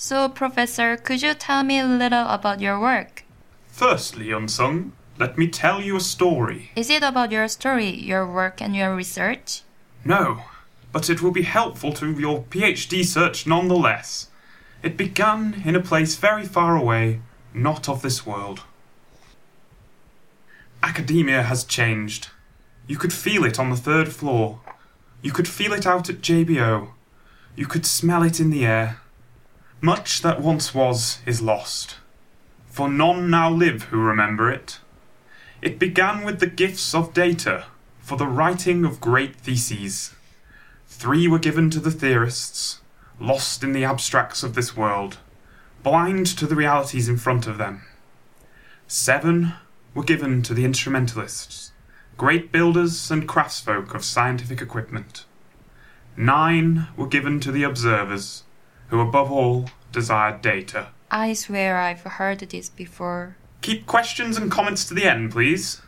So, Professor, could you tell me a little about your work? Firstly, Unsung, let me tell you a story. Is it about your story, your work, and your research? No, but it will be helpful to your PhD search nonetheless. It began in a place very far away, not of this world. Academia has changed. You could feel it on the third floor. You could feel it out at JBO. You could smell it in the air. Much that once was is lost. For none now live who remember it. It began with the gifts of data for the writing of great theses. Three were given to the theorists, lost in the abstracts of this world, blind to the realities in front of them. Seven were given to the instrumentalists, great builders and craftsfolk of scientific equipment. Nine were given to the observers, who above all desired data. I swear I've heard this before. Keep questions and comments to the end, please.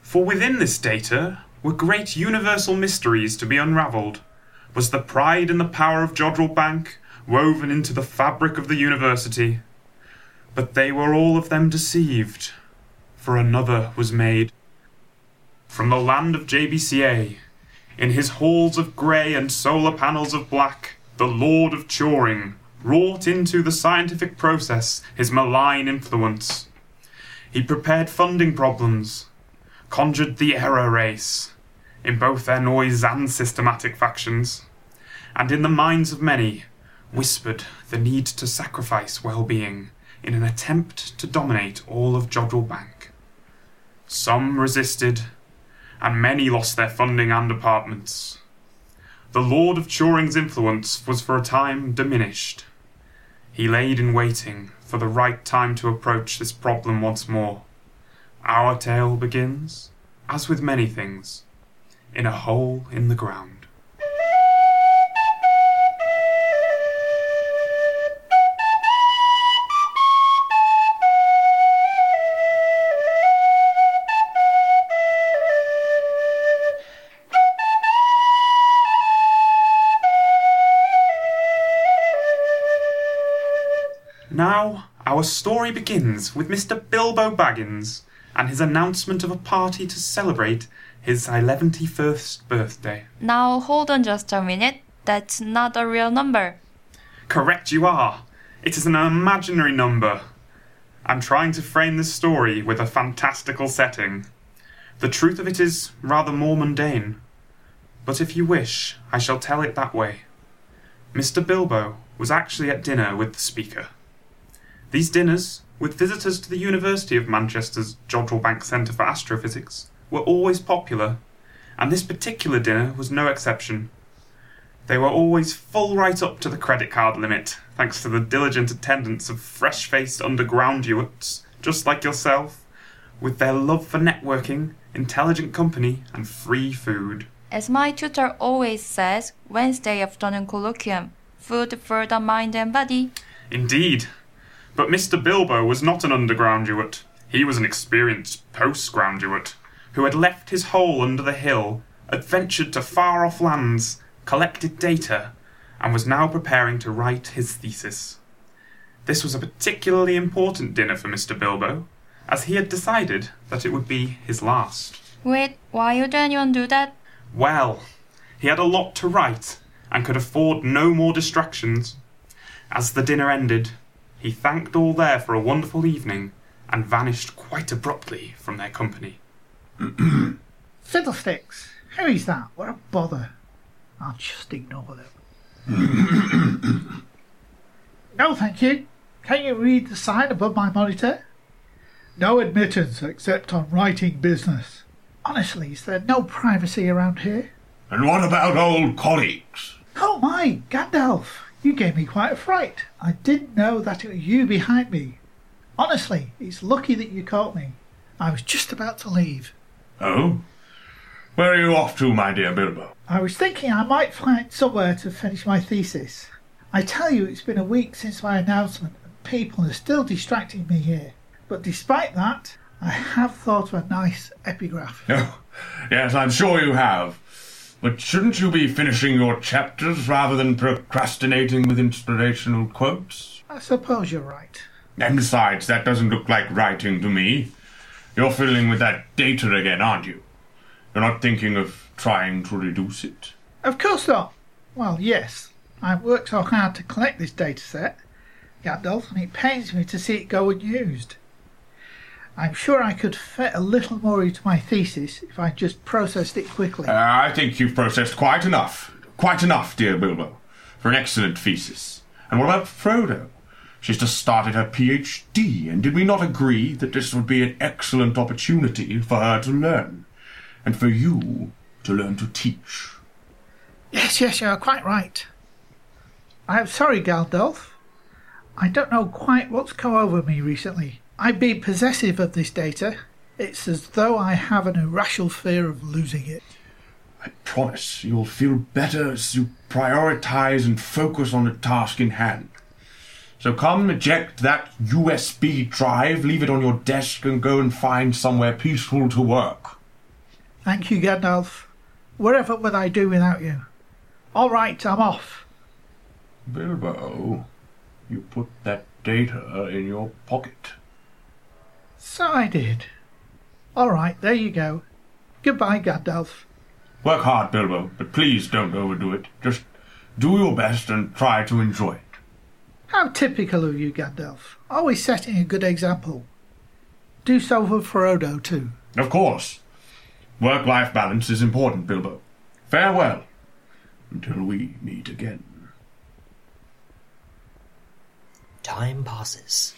For within this data were great universal mysteries to be unravelled. Was the pride and the power of Jodrell Bank woven into the fabric of the university? But they were all of them deceived, for another was made. From the land of JBCA, in his halls of grey and solar panels of black, the Lord of Turing wrought into the scientific process his malign influence. He prepared funding problems, conjured the error race, in both their noise and systematic factions, and in the minds of many whispered the need to sacrifice well being in an attempt to dominate all of Jodrell Bank. Some resisted, and many lost their funding and apartments. The Lord of Turing's influence was for a time diminished. He laid in waiting for the right time to approach this problem once more. Our tale begins, as with many things, in a hole in the ground. Our story begins with Mr. Bilbo Baggins and his announcement of a party to celebrate his 11th birthday. Now, hold on just a minute. That's not a real number. Correct, you are. It is an imaginary number. I'm trying to frame this story with a fantastical setting. The truth of it is rather more mundane. But if you wish, I shall tell it that way. Mr. Bilbo was actually at dinner with the speaker. These dinners, with visitors to the University of Manchester's Jodrell Bank Centre for Astrophysics, were always popular, and this particular dinner was no exception. They were always full right up to the credit card limit, thanks to the diligent attendance of fresh faced undergrounduates, just like yourself, with their love for networking, intelligent company, and free food. As my tutor always says, Wednesday afternoon colloquium, food for the mind and body. Indeed. But Mr. Bilbo was not an undergraduate. He was an experienced postgraduate who had left his hole under the hill, adventured to far off lands, collected data, and was now preparing to write his thesis. This was a particularly important dinner for Mr. Bilbo, as he had decided that it would be his last. Wait, why would anyone do that? Well, he had a lot to write and could afford no more distractions. As the dinner ended, he thanked all there for a wonderful evening and vanished quite abruptly from their company. Fiddlesticks! Who is that? What a bother. I'll just ignore them. no, thank you. Can you read the sign above my monitor? No admittance except on writing business. Honestly, is there no privacy around here? And what about old colleagues? Oh my, Gandalf! You gave me quite a fright. I didn't know that it was you behind me. Honestly, it's lucky that you caught me. I was just about to leave. Oh? Where are you off to, my dear Bilbo? I was thinking I might find somewhere to finish my thesis. I tell you, it's been a week since my announcement, and people are still distracting me here. But despite that, I have thought of a nice epigraph. Oh, yes, I'm sure you have. But shouldn't you be finishing your chapters rather than procrastinating with inspirational quotes? I suppose you're right. And besides, that doesn't look like writing to me. You're fiddling with that data again, aren't you? You're not thinking of trying to reduce it? Of course not. Well, yes. I've worked so hard to collect this data set, Gandalf, and it pains me to see it go unused. I'm sure I could fit a little more into my thesis if I just processed it quickly. Uh, I think you've processed quite enough. Quite enough, dear Bilbo, for an excellent thesis. And what about Frodo? She's just started her PhD, and did we not agree that this would be an excellent opportunity for her to learn? And for you to learn to teach? Yes, yes, you're quite right. I'm sorry, Gandalf. I don't know quite what's come over me recently. I've been possessive of this data. It's as though I have an irrational fear of losing it. I promise you'll feel better as you prioritize and focus on the task in hand. So come eject that USB drive, leave it on your desk, and go and find somewhere peaceful to work. Thank you, Gandalf. Whatever would I do without you? All right, I'm off. Bilbo, you put that data in your pocket. So I did. All right, there you go. Goodbye, Gandalf. Work hard, Bilbo, but please don't overdo it. Just do your best and try to enjoy it. How typical of you, Gandalf. Always setting a good example. Do so for Frodo, too. Of course. Work life balance is important, Bilbo. Farewell until we meet again. Time passes.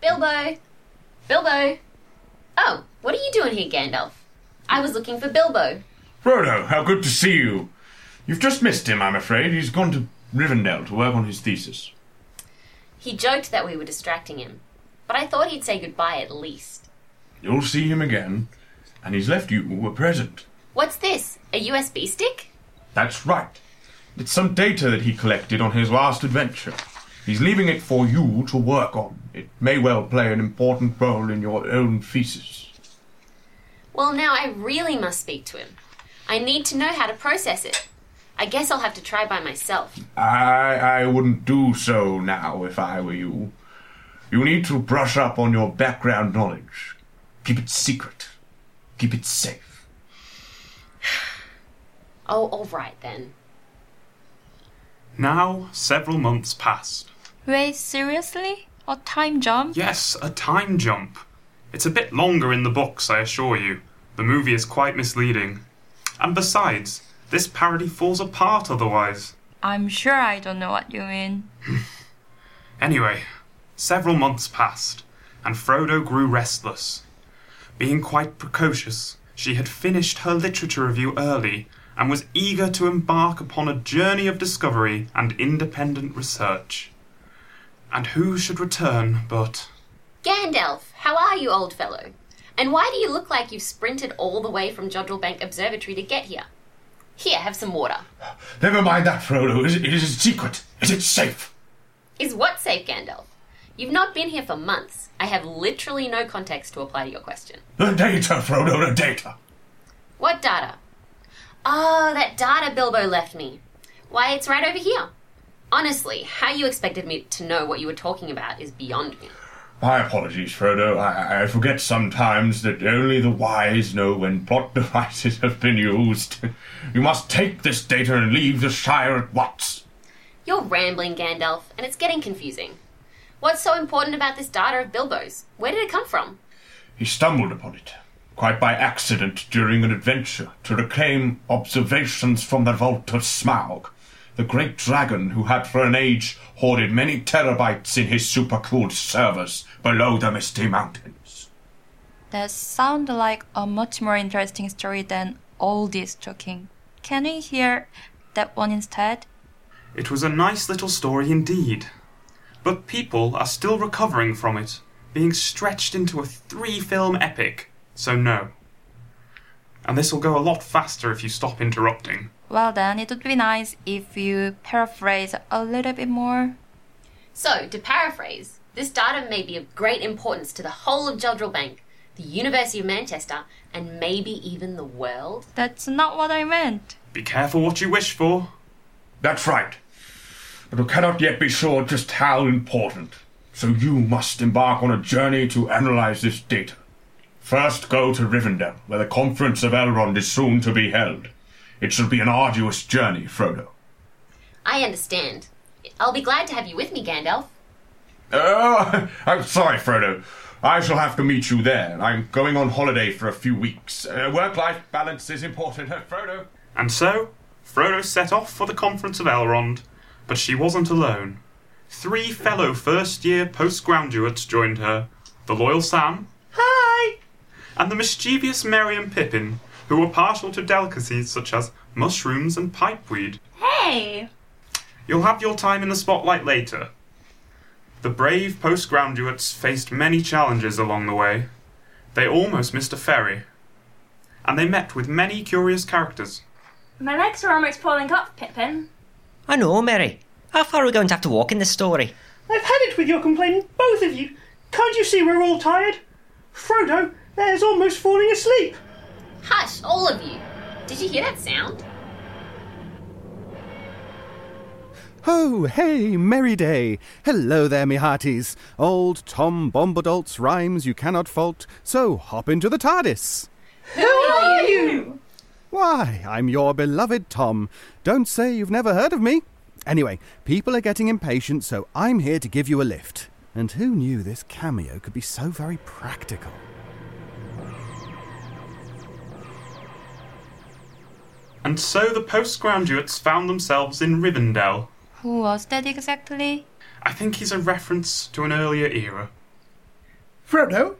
Bilbo! Bilbo! Oh, what are you doing here, Gandalf? I was looking for Bilbo. Frodo, how good to see you. You've just missed him, I'm afraid. He's gone to Rivendell to work on his thesis. He joked that we were distracting him, but I thought he'd say goodbye at least. You'll see him again, and he's left you a present. What's this? A USB stick? That's right. It's some data that he collected on his last adventure. He's leaving it for you to work on. It may well play an important role in your own thesis. Well, now I really must speak to him. I need to know how to process it. I guess I'll have to try by myself. I I wouldn't do so now if I were you. You need to brush up on your background knowledge. Keep it secret. Keep it safe. Oh, all right then. Now, several months passed. Wait, seriously? A time jump? Yes, a time jump. It's a bit longer in the books, I assure you. The movie is quite misleading. And besides, this parody falls apart otherwise. I'm sure I don't know what you mean. Anyway, several months passed, and Frodo grew restless. Being quite precocious, she had finished her literature review early and was eager to embark upon a journey of discovery and independent research. And who should return but. Gandalf, how are you, old fellow? And why do you look like you've sprinted all the way from Jodrell Bank Observatory to get here? Here, have some water. Never mind that, Frodo. It is- it is a secret. Is it safe? Is what safe, Gandalf? You've not been here for months. I have literally no context to apply to your question. The data, Frodo, the data. What data? Oh, that data Bilbo left me. Why, it's right over here. Honestly, how you expected me to know what you were talking about is beyond me. My apologies, Frodo. I, I forget sometimes that only the wise know when plot devices have been used. You must take this data and leave the Shire at once. You're rambling, Gandalf, and it's getting confusing. What's so important about this data of Bilbo's? Where did it come from? He stumbled upon it, quite by accident during an adventure, to reclaim observations from the Vault of Smaug, the great dragon who had for an age hoarded many terabytes in his supercooled servers below the Misty Mountains. That sounds like a much more interesting story than all this talking. Can we hear that one instead? It was a nice little story indeed. But people are still recovering from it, being stretched into a three film epic, so no. And this will go a lot faster if you stop interrupting. Well, then, it would be nice if you paraphrase a little bit more. So, to paraphrase, this data may be of great importance to the whole of Jodrell Bank, the University of Manchester, and maybe even the world? That's not what I meant. Be careful what you wish for. That's right. But we cannot yet be sure just how important. So you must embark on a journey to analyze this data. First, go to Rivendell, where the Conference of Elrond is soon to be held. It shall be an arduous journey, Frodo. I understand. I'll be glad to have you with me, Gandalf. Oh, I'm sorry, Frodo. I shall have to meet you there. I'm going on holiday for a few weeks. Uh, work-life balance is important, Frodo. And so, Frodo set off for the Conference of Elrond, but she wasn't alone. Three fellow first year postgraduates joined her the loyal Sam. Hi! And the mischievous Merry and Pippin, who were partial to delicacies such as mushrooms and pipeweed. Hey! You'll have your time in the spotlight later. The brave postgraduates faced many challenges along the way. They almost missed a ferry. And they met with many curious characters. My legs are almost falling off, Pippin. I know, Merry. How far are we going to have to walk in this story? I've had it with your complaining, both of you. Can't you see we're all tired? Frodo, there's almost falling asleep. Hush, all of you. Did you hear that sound? Oh, hey, merry day! Hello there, me hearties. Old Tom Bombadil's rhymes you cannot fault, so hop into the TARDIS. Who are you? Why, I'm your beloved Tom. Don't say you've never heard of me. Anyway, people are getting impatient, so I'm here to give you a lift. And who knew this cameo could be so very practical? And so the postgraduates found themselves in Rivendell. Who was that exactly? I think he's a reference to an earlier era. Frodo?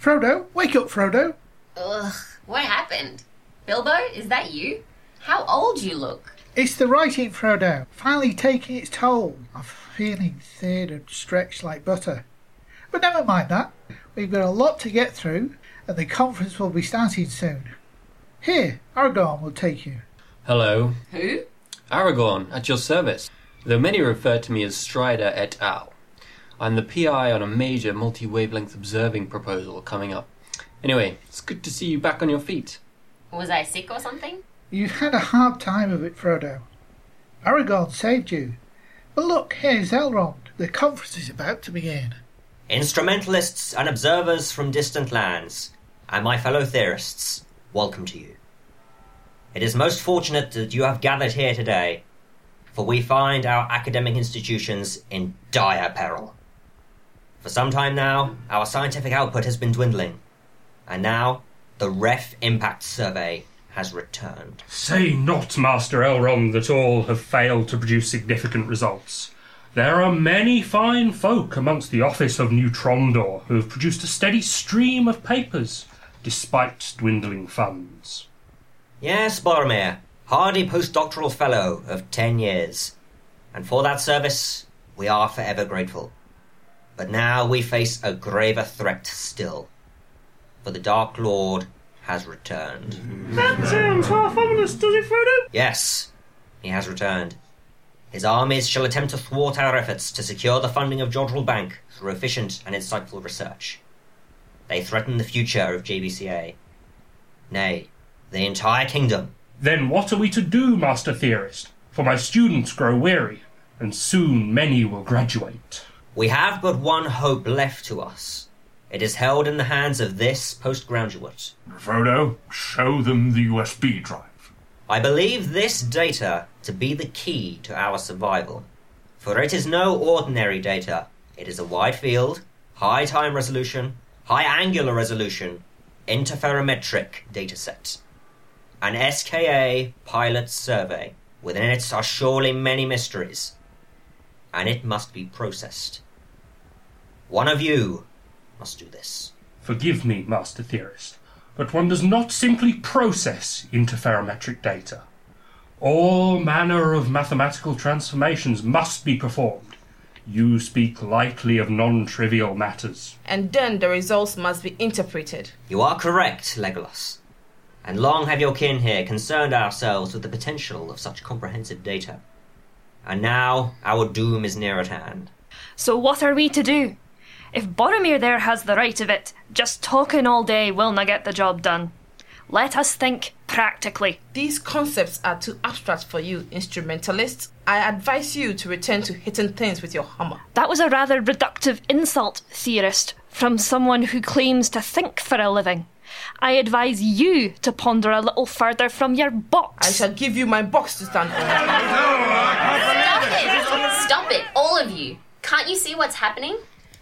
Frodo? Wake up, Frodo! Ugh, what happened? Bilbo, is that you? How old you look. It's the writing, Frodo. Finally taking its toll. I'm feeling thin and stretched like butter. But never mind that. We've got a lot to get through, and the conference will be starting soon. Here, Aragorn will take you. Hello, Who? Aragorn, at your service. Though many refer to me as Strider et al. I'm the PI on a major multi wavelength observing proposal coming up. Anyway, it's good to see you back on your feet. Was I sick or something? You've had a hard time of it, Frodo. Aragorn saved you. But look, here's Elrond. The conference is about to begin. Instrumentalists and observers from distant lands, and my fellow theorists, welcome to you. It is most fortunate that you have gathered here today, for we find our academic institutions in dire peril. For some time now, our scientific output has been dwindling, and now the REF Impact Survey has returned. Say not, Master Elrond, that all have failed to produce significant results. There are many fine folk amongst the office of Neutrondor who have produced a steady stream of papers, despite dwindling funds. Yes, Boromir, hardy postdoctoral fellow of ten years. And for that service, we are forever grateful. But now we face a graver threat still. For the Dark Lord has returned. That sounds half ominous, does it, Frodo? Yes, he has returned. His armies shall attempt to thwart our efforts to secure the funding of Jodrell Bank through efficient and insightful research. They threaten the future of JBCA. Nay, the entire kingdom. Then what are we to do, Master Theorist? For my students grow weary, and soon many will graduate. We have but one hope left to us. It is held in the hands of this postgraduate. Frodo, show them the USB drive. I believe this data to be the key to our survival. For it is no ordinary data. It is a wide field, high time resolution, high angular resolution, interferometric dataset. An SKA pilot survey. Within it are surely many mysteries. And it must be processed. One of you must do this. Forgive me, Master Theorist, but one does not simply process interferometric data. All manner of mathematical transformations must be performed. You speak lightly of non trivial matters. And then the results must be interpreted. You are correct, Legolas. And long have your kin here concerned ourselves with the potential of such comprehensive data. And now our doom is near at hand. So what are we to do? If Boromir there has the right of it, just talking all day will not get the job done. Let us think practically. These concepts are too abstract for you, instrumentalists. I advise you to return to hitting things with your hammer. That was a rather reductive insult, theorist, from someone who claims to think for a living. I advise you to ponder a little further from your box. I shall give you my box to stand on. Stop it! Stop it, all of you. Can't you see what's happening?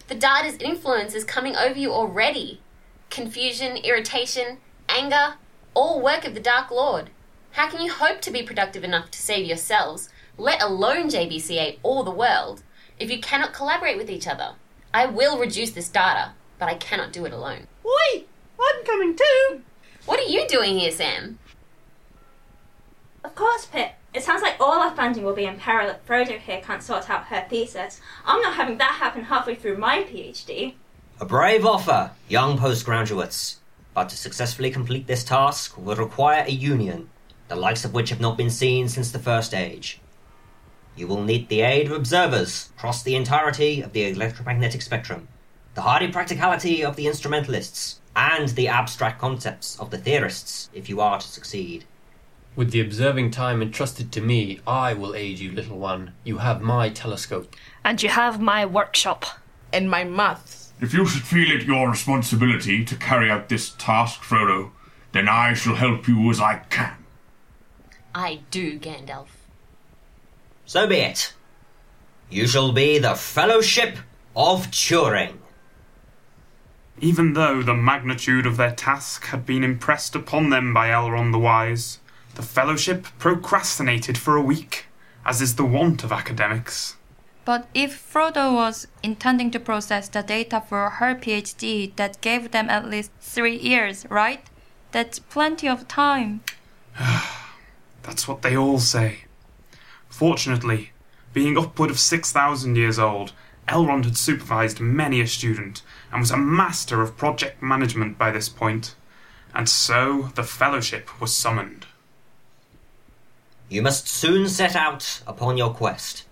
The data's influence is coming over you already. Confusion, irritation, anger, all work of the Dark Lord. How can you hope to be productive enough to save yourselves, let alone JBCA or the world, if you cannot collaborate with each other? I will reduce this data, but I cannot do it alone. Oi! I'm coming too! What are you doing here, Sam? Of course, Pip. It sounds like all our funding will be in peril if Frodo here can't sort out her thesis. I'm not having that happen halfway through my PhD. A brave offer, young postgraduates. But to successfully complete this task will require a union, the likes of which have not been seen since the First Age. You will need the aid of observers across the entirety of the electromagnetic spectrum, the hardy practicality of the instrumentalists, and the abstract concepts of the theorists if you are to succeed. With the observing time entrusted to me, I will aid you, little one. You have my telescope. And you have my workshop. And my maths. If you should feel it your responsibility to carry out this task, Frodo, then I shall help you as I can. I do, Gandalf. So be it. You shall be the Fellowship of Turing. Even though the magnitude of their task had been impressed upon them by Elrond the Wise, the Fellowship procrastinated for a week, as is the wont of academics. But if Frodo was intending to process the data for her PhD, that gave them at least three years, right? That's plenty of time. That's what they all say. Fortunately, being upward of 6,000 years old, Elrond had supervised many a student and was a master of project management by this point. point, and so the Fellowship was summoned. You must soon set out upon your quest.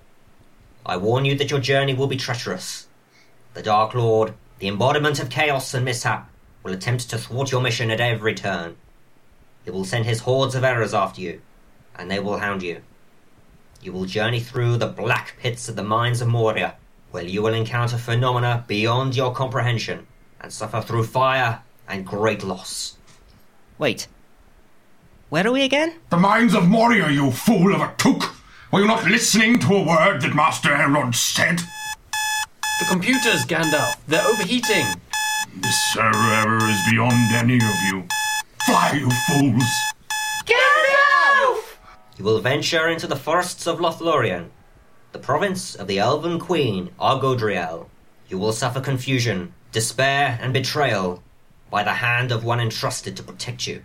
I warn you that your journey will be treacherous. The Dark Lord, the embodiment of chaos and mishap, will attempt to thwart your mission at every turn. He will send his hordes of errors after you, and they will hound you. You will journey through the black pits of the mines of Moria, where you will encounter phenomena beyond your comprehension, and suffer through fire and great loss. Wait. Where are we again? The mines of Moria, you fool of a Took! Were you not listening to a word that Master Elrond said? The computers, Gandalf. They're overheating. This uh, error is beyond any of you. Fly, you fools! Gandalf! You will venture into the forests of Lothlorien, the province of the Elven Queen, Argodriel. You will suffer confusion, despair, and betrayal by the hand of one entrusted to protect you.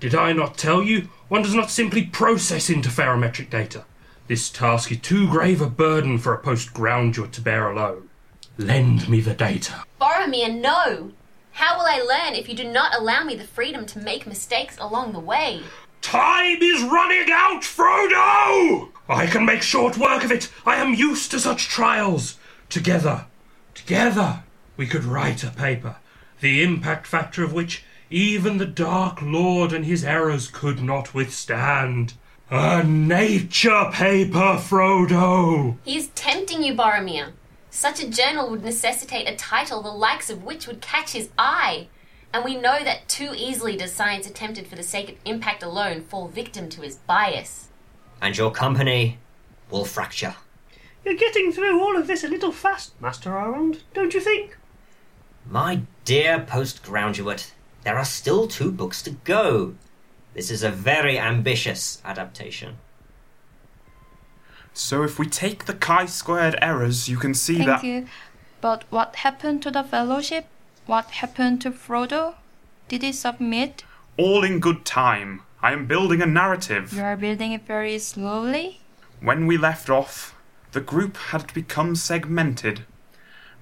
Did I not tell you? One does not simply process interferometric data. This task is too grave a burden for a post postgraduate to bear alone. Lend me the data. Boromir, no! How will I learn if you do not allow me the freedom to make mistakes along the way? Time is running out, Frodo! I can make short work of it. I am used to such trials. Together, together, we could write a paper, the impact factor of which even the Dark Lord and his errors could not withstand. A nature paper, Frodo! He is tempting you, Boromir. Such a journal would necessitate a title the likes of which would catch his eye. And we know that too easily does science attempted for the sake of impact alone fall victim to his bias. And your company will fracture. You're getting through all of this a little fast, Master Elrond, don't you think? My dear postgraduate, there are still two books to go. This is a very ambitious adaptation. So if we take the chi-squared errors, you can see Thank that you. But what happened to the fellowship? What happened to Frodo? Did he submit? all in good time. I am building a narrative. You are building it very slowly? When we left off, the group had become segmented.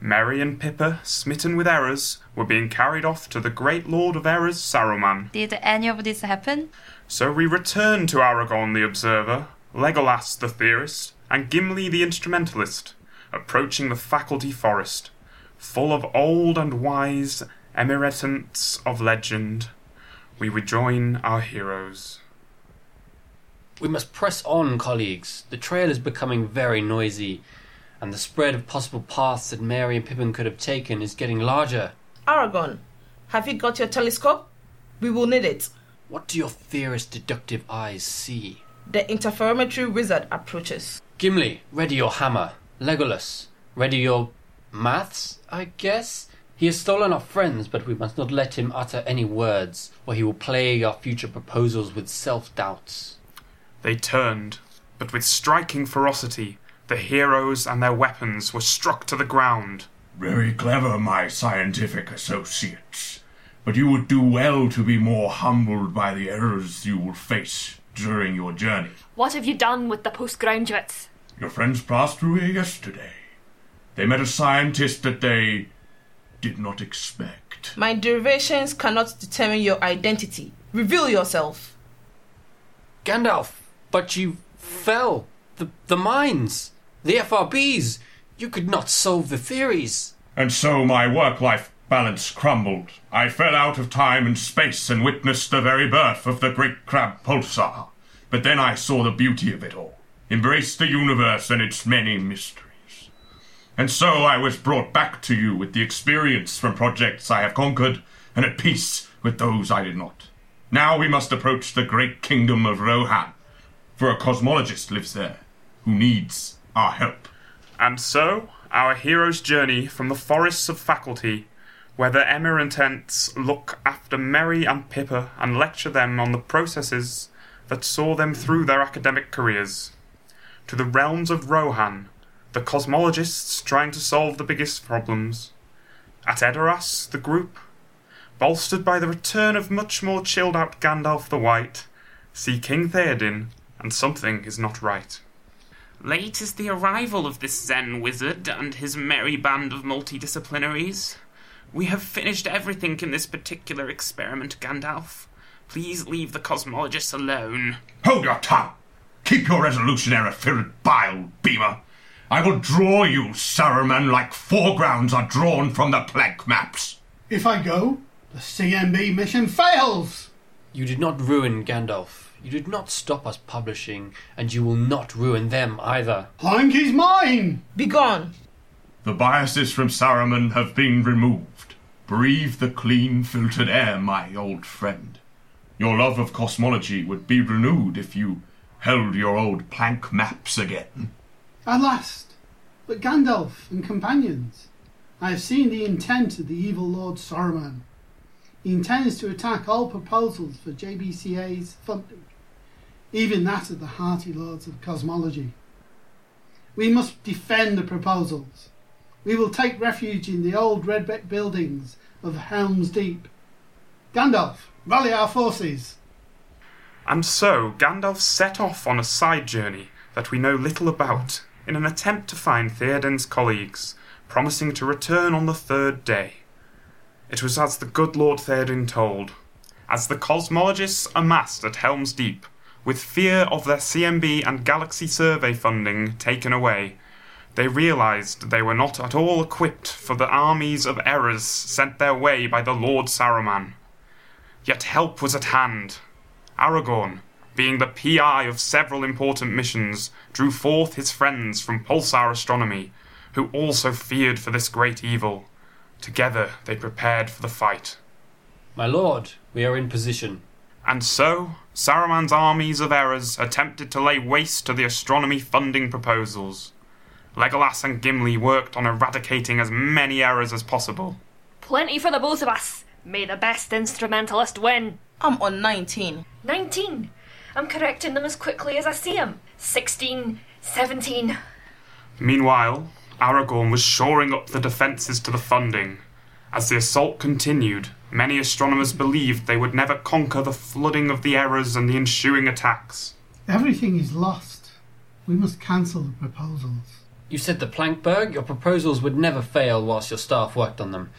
Merry and Pippa, smitten with errors, were being carried off to the great lord of errors, Saruman. Did any of this happen? So we return to Aragorn the Observer, Legolas the Theorist, and Gimli the Instrumentalist, approaching the faculty forest. full of old and wise emiratants of legend, we rejoin our heroes. We must press on, colleagues. The trail is becoming very noisy, and the spread of possible paths that Merry and Pippin could have taken is getting larger. Aragorn, have you got your telescope? We will need it. What do your theorist deductive eyes see? The interferometry wizard approaches. Gimli, ready your hammer. Legolas, ready your maths, I guess? He has stolen our friends, but we must not let him utter any words, or he will plague our future proposals with self doubts. They turned, but with striking ferocity, the heroes and their weapons were struck to the ground. Very clever, my scientific associates. But you would do well to be more humbled by the errors you will face during your journey. What have you done with the postgraduates? Your friends passed through here yesterday. They met a scientist that they did not expect. My derivations cannot determine your identity. Reveal yourself. Gandalf, but you fell. The, the mines, the FRBs. You could not solve the theories. And so my work life balance crumbled. I fell out of time and space and witnessed the very birth of the great crab pulsar. But then I saw the beauty of it all, embraced the universe and its many mysteries. And so I was brought back to you with the experience from projects I have conquered and at peace with those I did not. Now we must approach the great kingdom of Rohan, for a cosmologist lives there who needs our help. And so, our hero's journey from the forests of faculty, where the emiratants look after Merry and Pippa and lecture them on the processes that saw them through their academic careers, to the realms of Rohan, the cosmologists trying to solve the biggest problems. At Edoras, the group, bolstered by the return of much more chilled out Gandalf the White, see King Theoden, and something is not right. Late is the arrival of this Zen wizard and his merry band of multidisciplinaries. We have finished everything in this particular experiment, Gandalf. Please leave the cosmologists alone. Hold your tongue! Keep your resolution, error-filled bile, Beamer! I will draw you, Saruman, like foregrounds are drawn from the Planck maps. If I go, the CMB mission fails! You did not ruin Gandalf. You did not stop us publishing, and you will not ruin them either. Planck is mine! Begone! The biases from Saruman have been removed. Breathe the clean, filtered air, my old friend. Your love of cosmology would be renewed if you held your old Planck maps again. At last! But Gandalf and companions, I have seen the intent of the evil Lord Saruman. He intends to attack all proposals for JBCA's funding, even that of the hearty lords of cosmology. We must defend the proposals. We will take refuge in the old red brick buildings of Helm's Deep. Gandalf, rally our forces. And so Gandalf set off on a side journey that we know little about, in an attempt to find Theoden's colleagues, promising to return on the third day. It was as the good Lord Theoden told. As the cosmologists amassed at Helm's Deep, with fear of their CMB and Galaxy Survey funding taken away, they realized they were not at all equipped for the armies of errors sent their way by the Lord Saruman. Yet help was at hand. Aragorn, being the PI of several important missions, drew forth his friends from Pulsar Astronomy, who also feared for this great evil. Together they prepared for the fight. My lord, we are in position. And so, Saruman's armies of errors attempted to lay waste to the astronomy funding proposals. Legolas and Gimli worked on eradicating as many errors as possible. Plenty for the both of us. May the best instrumentalist win. I'm on 19. 19. I'm correcting them as quickly as I see them. 16, 17. Meanwhile, Aragorn was shoring up the defences to the funding. As the assault continued, many astronomers believed they would never conquer the flooding of the errors and the ensuing attacks. Everything is lost. We must cancel the proposals. You said the Plankberg, your proposals would never fail whilst your staff worked on them.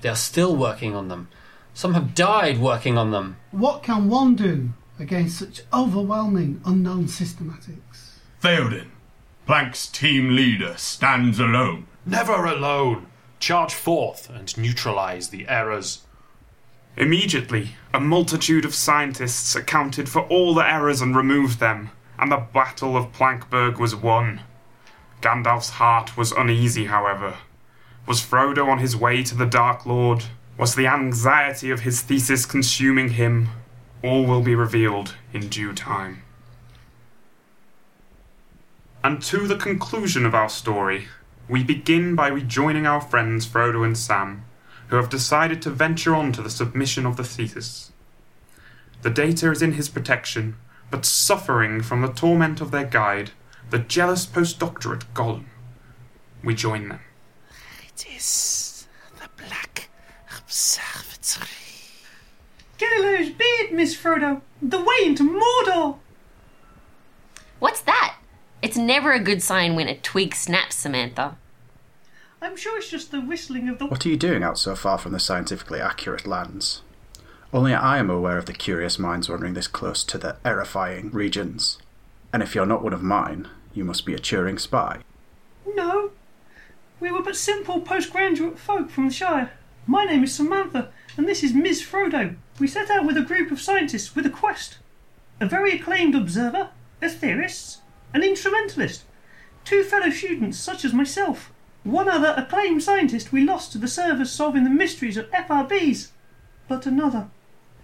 They are still working on them. Some have died working on them. What can one do against such overwhelming unknown systematics? Theoden, Planck's team leader, stands alone. Never alone. Charge forth and neutralize the errors. Immediately, a multitude of scientists accounted for all the errors and removed them, and the Battle of Plankberg was won. Gandalf's heart was uneasy, however. Was Frodo on his way to the Dark Lord? Was the anxiety of his thesis consuming him? All will be revealed in due time. And to the conclusion of our story, we begin by rejoining our friends Frodo and Sam, who have decided to venture on to the submission of the thesis. The data is in his protection, but suffering from the torment of their guide, the jealous postdoctorate Gollum. We join them. It is the Black Observatory. Galileo's beard, Miss Frodo. The way into Mordor. What's that? It's never a good sign when a twig snaps, Samantha. I'm sure it's just the whistling of the. What are you doing out so far from the scientifically accurate lands? Only I am aware of the curious minds wandering this close to the erifying regions. And if you're not one of mine, you must be a Turing spy. No. We were but simple postgraduate folk from the Shire. My name is Samantha, and this is Miss Frodo. We set out with a group of scientists with a quest. A very acclaimed observer, a theorist, an instrumentalist, two fellow students such as myself. One other acclaimed scientist we lost to the service solving the mysteries of FRBs, but another,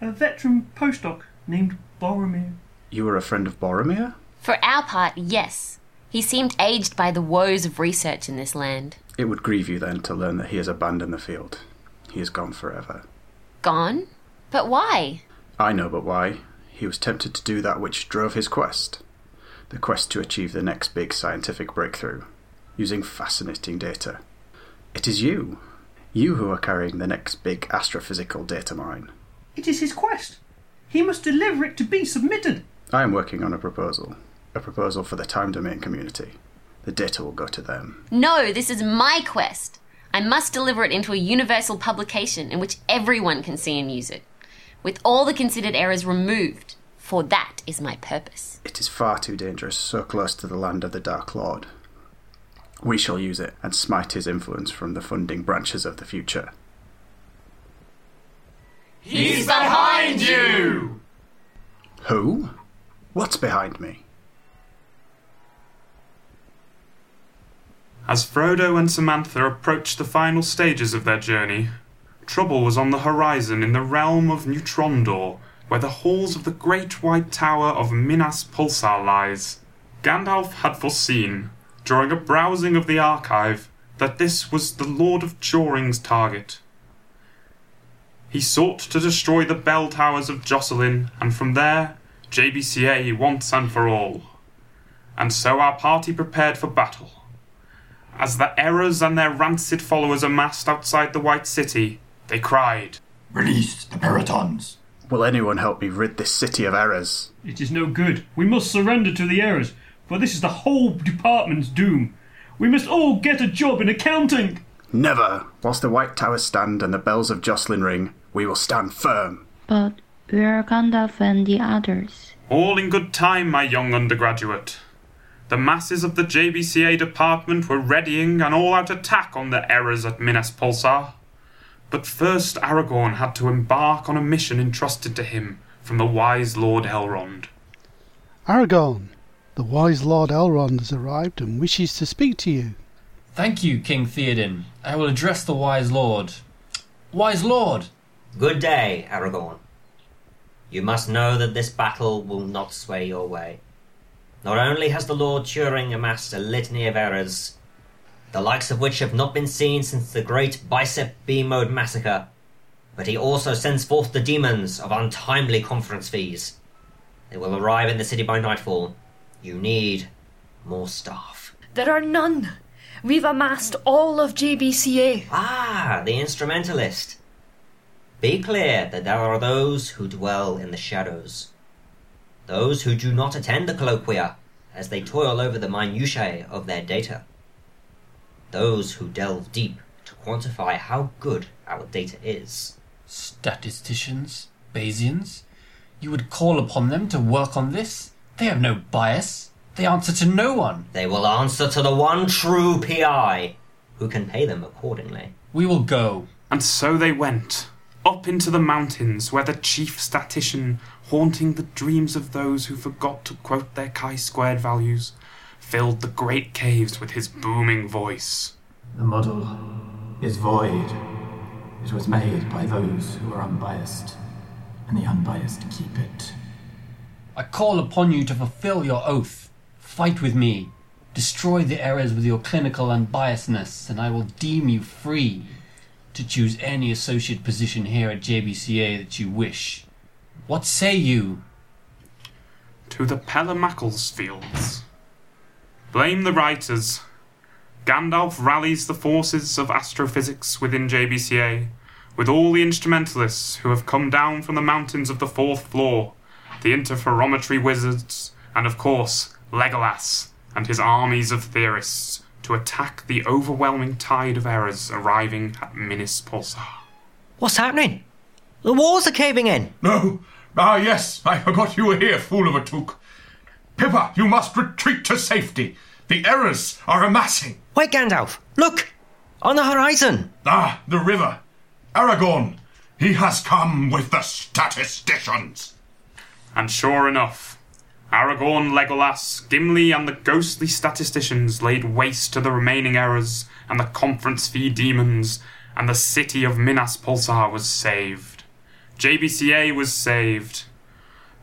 a veteran postdoc named Boromir. You were a friend of Boromir? For our part, yes. He seemed aged by the woes of research in this land. It would grieve you then to learn that he has abandoned the field. He is gone forever. Gone? But why? I know but why. He was tempted to do that which drove his quest the quest to achieve the next big scientific breakthrough, using fascinating data. It is you. You who are carrying the next big astrophysical data mine. It is his quest. He must deliver it to be submitted. I am working on a proposal. A proposal for the time domain community. The data will go to them. No, this is my quest. I must deliver it into a universal publication in which everyone can see and use it, with all the considered errors removed, for that is my purpose. It is far too dangerous, so close to the land of the Dark Lord. We shall use it and smite his influence from the funding branches of the future. He's behind you! Who? What's behind me? As Frodo and Samantha approached the final stages of their journey, trouble was on the horizon in the realm of Neutrondor, where the halls of the great white tower of Minas Pulsar lies. Gandalf had foreseen, during a browsing of the archive, that this was the Lord of Joring's target. He sought to destroy the bell towers of Jocelyn, and from there, JBCA once and for all. And so our party prepared for battle. As the errors and their rancid followers amassed outside the White City, they cried, Release the Perytons! Will anyone help me rid this city of errors? It is no good. We must surrender to the errors, for this is the whole department's doom. We must all get a job in accounting. Never! Whilst the White Towers stand and the bells of Jocelyn ring, we will stand firm. But where are Gandalf and the others? All in good time, my young undergraduate. The masses of the JBCA department were readying an all out attack on the errors at Minas Pulsar. But first, Aragorn had to embark on a mission entrusted to him from the wise Lord Elrond. Aragorn, the wise Lord Elrond has arrived and wishes to speak to you. Thank you, King Theoden. I will address the wise lord. Wise lord! Good day, Aragorn. You must know that this battle will not sway your way. Not only has the Lord Turing amassed a litany of errors, the likes of which have not been seen since the great Bicep B mode massacre, but he also sends forth the demons of untimely conference fees. They will arrive in the city by nightfall. You need more staff. There are none. We've amassed all of JBCA. Ah, the instrumentalist. Be clear that there are those who dwell in the shadows. Those who do not attend the colloquia as they toil over the minutiae of their data. Those who delve deep to quantify how good our data is. Statisticians? Bayesians? You would call upon them to work on this? They have no bias. They answer to no one. They will answer to the one true PI who can pay them accordingly. We will go. And so they went, up into the mountains where the chief statistician, haunting the dreams of those who forgot to quote their chi squared values, filled the great caves with his booming voice. The model is void. It was made by those who are unbiased, and the unbiased keep it. I call upon you to fulfill your oath. Fight with me. Destroy the errors with your clinical unbiasedness, and I will deem you free to choose any associate position here at JBCA that you wish. What say you? To the Pelamackles fields. Blame the writers. Gandalf rallies the forces of astrophysics within JBCA, with all the instrumentalists who have come down from the mountains of the fourth floor, the interferometry wizards, and of course, Legolas and his armies of theorists to attack the overwhelming tide of errors arriving at Minas Pulsar. What's happening? The walls are caving in. No. Ah, yes, I forgot you were here, fool of a Took. Pippa, you must retreat to safety. The errors are amassing. Wait, Gandalf, look! On the horizon! Ah, the river. Aragorn. He has come with the statisticians. And sure enough, Aragorn, Legolas, Gimli, and the ghostly statisticians laid waste to the remaining errors and the conference fee demons, and the city of Minas Pulsar was saved. JBCA was saved.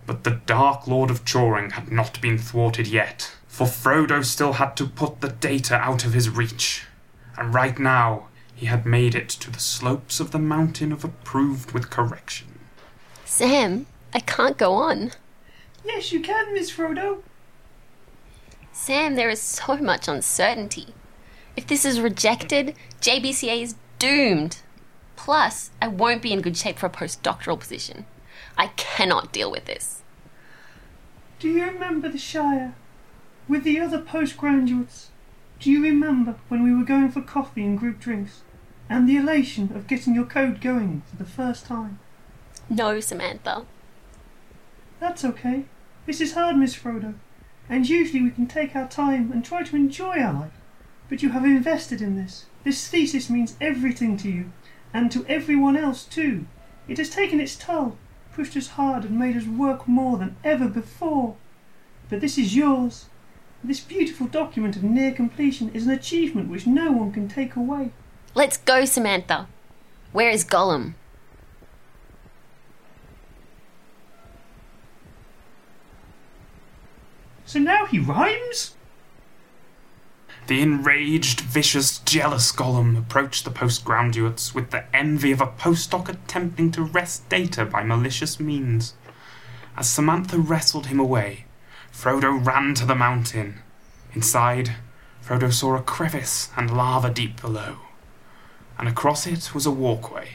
But the Dark Lord of Turing had not been thwarted yet, for Frodo still had to put the data out of his reach. And right now, he had made it to the slopes of the mountain of approved with correction. Sam, I can't go on. Yes, you can, Miss Frodo. Sam, there is so much uncertainty. If this is rejected, JBCA is doomed. Plus, I won't be in good shape for a postdoctoral position. I cannot deal with this. Do you remember the Shire? With the other postgraduates? Do you remember when we were going for coffee and group drinks? And the elation of getting your code going for the first time? No, Samantha. That's okay. This is hard, Miss Frodo. And usually we can take our time and try to enjoy our life. But you have invested in this. This thesis means everything to you, and to everyone else too. It has taken its toll, pushed us hard, and made us work more than ever before. But this is yours. This beautiful document of near completion is an achievement which no one can take away. Let's go, Samantha. Where is Gollum? So now he rhymes? The enraged, vicious, jealous Gollum approached the postgraduates with the envy of a postdoc attempting to wrest data by malicious means. As Samantha wrestled him away, Frodo ran to the mountain. Inside, Frodo saw a crevice and lava deep below, and across it was a walkway.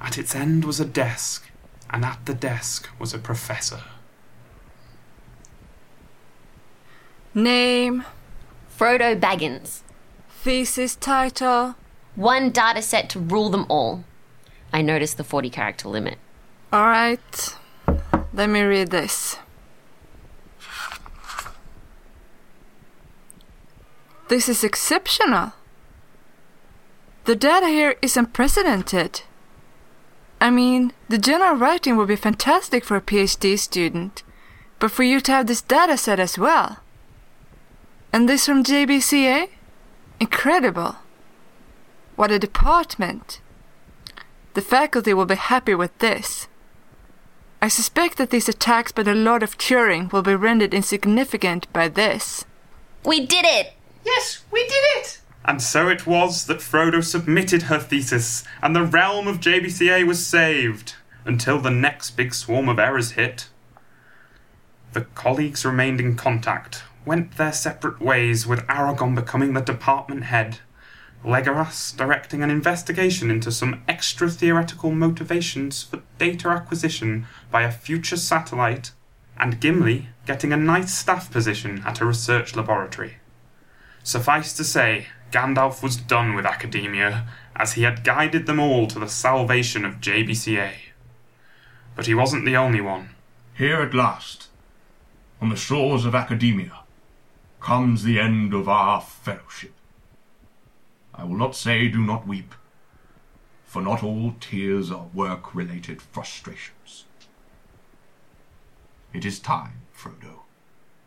At its end was a desk, and at the desk was a professor. Name? Frodo Baggins. Thesis title? One data set to rule them all. I noticed the 40 character limit. Alright, let me read this. This is exceptional. The data here is unprecedented. I mean, the general writing would be fantastic for a PhD student, but for you to have this data set as well. And this from JBCA? Incredible. What a department. The faculty will be happy with this. I suspect that these attacks by the Lord of Turing will be rendered insignificant by this. We did it! Yes, we did it! And so it was that Frodo submitted her thesis, and the realm of JBCA was saved until the next big swarm of errors hit. The colleagues remained in contact, went their separate ways, with Aragorn becoming the department head, Legolas directing an investigation into some extra theoretical motivations for data acquisition by a future satellite, and Gimli getting a nice staff position at a research laboratory. Suffice to say, Gandalf was done with academia, as he had guided them all to the salvation of JBCA. But he wasn't the only one. Here at last, on the shores of academia, comes the end of our fellowship. I will not say do not weep, for not all tears are work related frustrations. It is time, Frodo.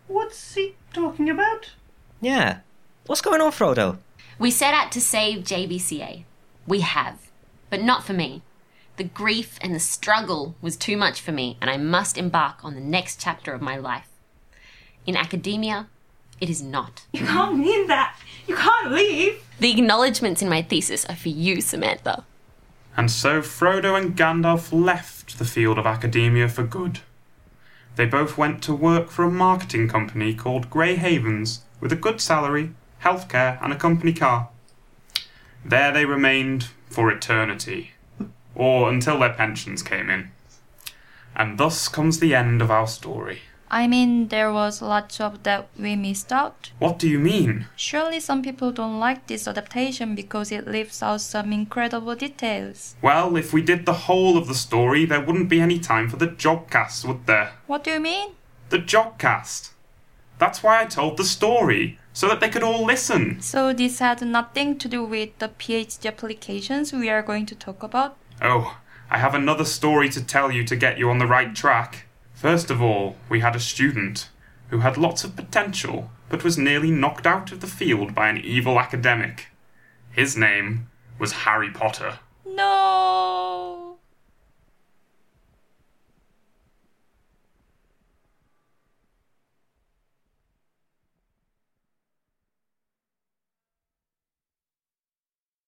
What's he talking about? Yeah. What's going on, Frodo? We set out to save JBCA. We have. But not for me. The grief and the struggle was too much for me, and I must embark on the next chapter of my life. In academia, it is not. You can't mean that. You can't leave. The acknowledgements in my thesis are for you, Samantha. And so Frodo and Gandalf left the field of academia for good. They both went to work for a marketing company called Grey Havens with a good salary, healthcare, and a company car. There they remained for eternity, or until their pensions came in. And thus comes the end of our story. I mean, there was lots of that we missed out. What do you mean? Surely some people don't like this adaptation because it leaves out some incredible details. Well, if we did the whole of the story, there wouldn't be any time for the Jodcast, would there? What do you mean? The Jodcast. That's why I told the story, so that they could all listen. So this had nothing to do with the PhD applications we are going to talk about? Oh, I have another story to tell you to get you on the right track. First of all, we had a student who had lots of potential, but was nearly knocked out of the field by an evil academic. His name was Harry Potter. No!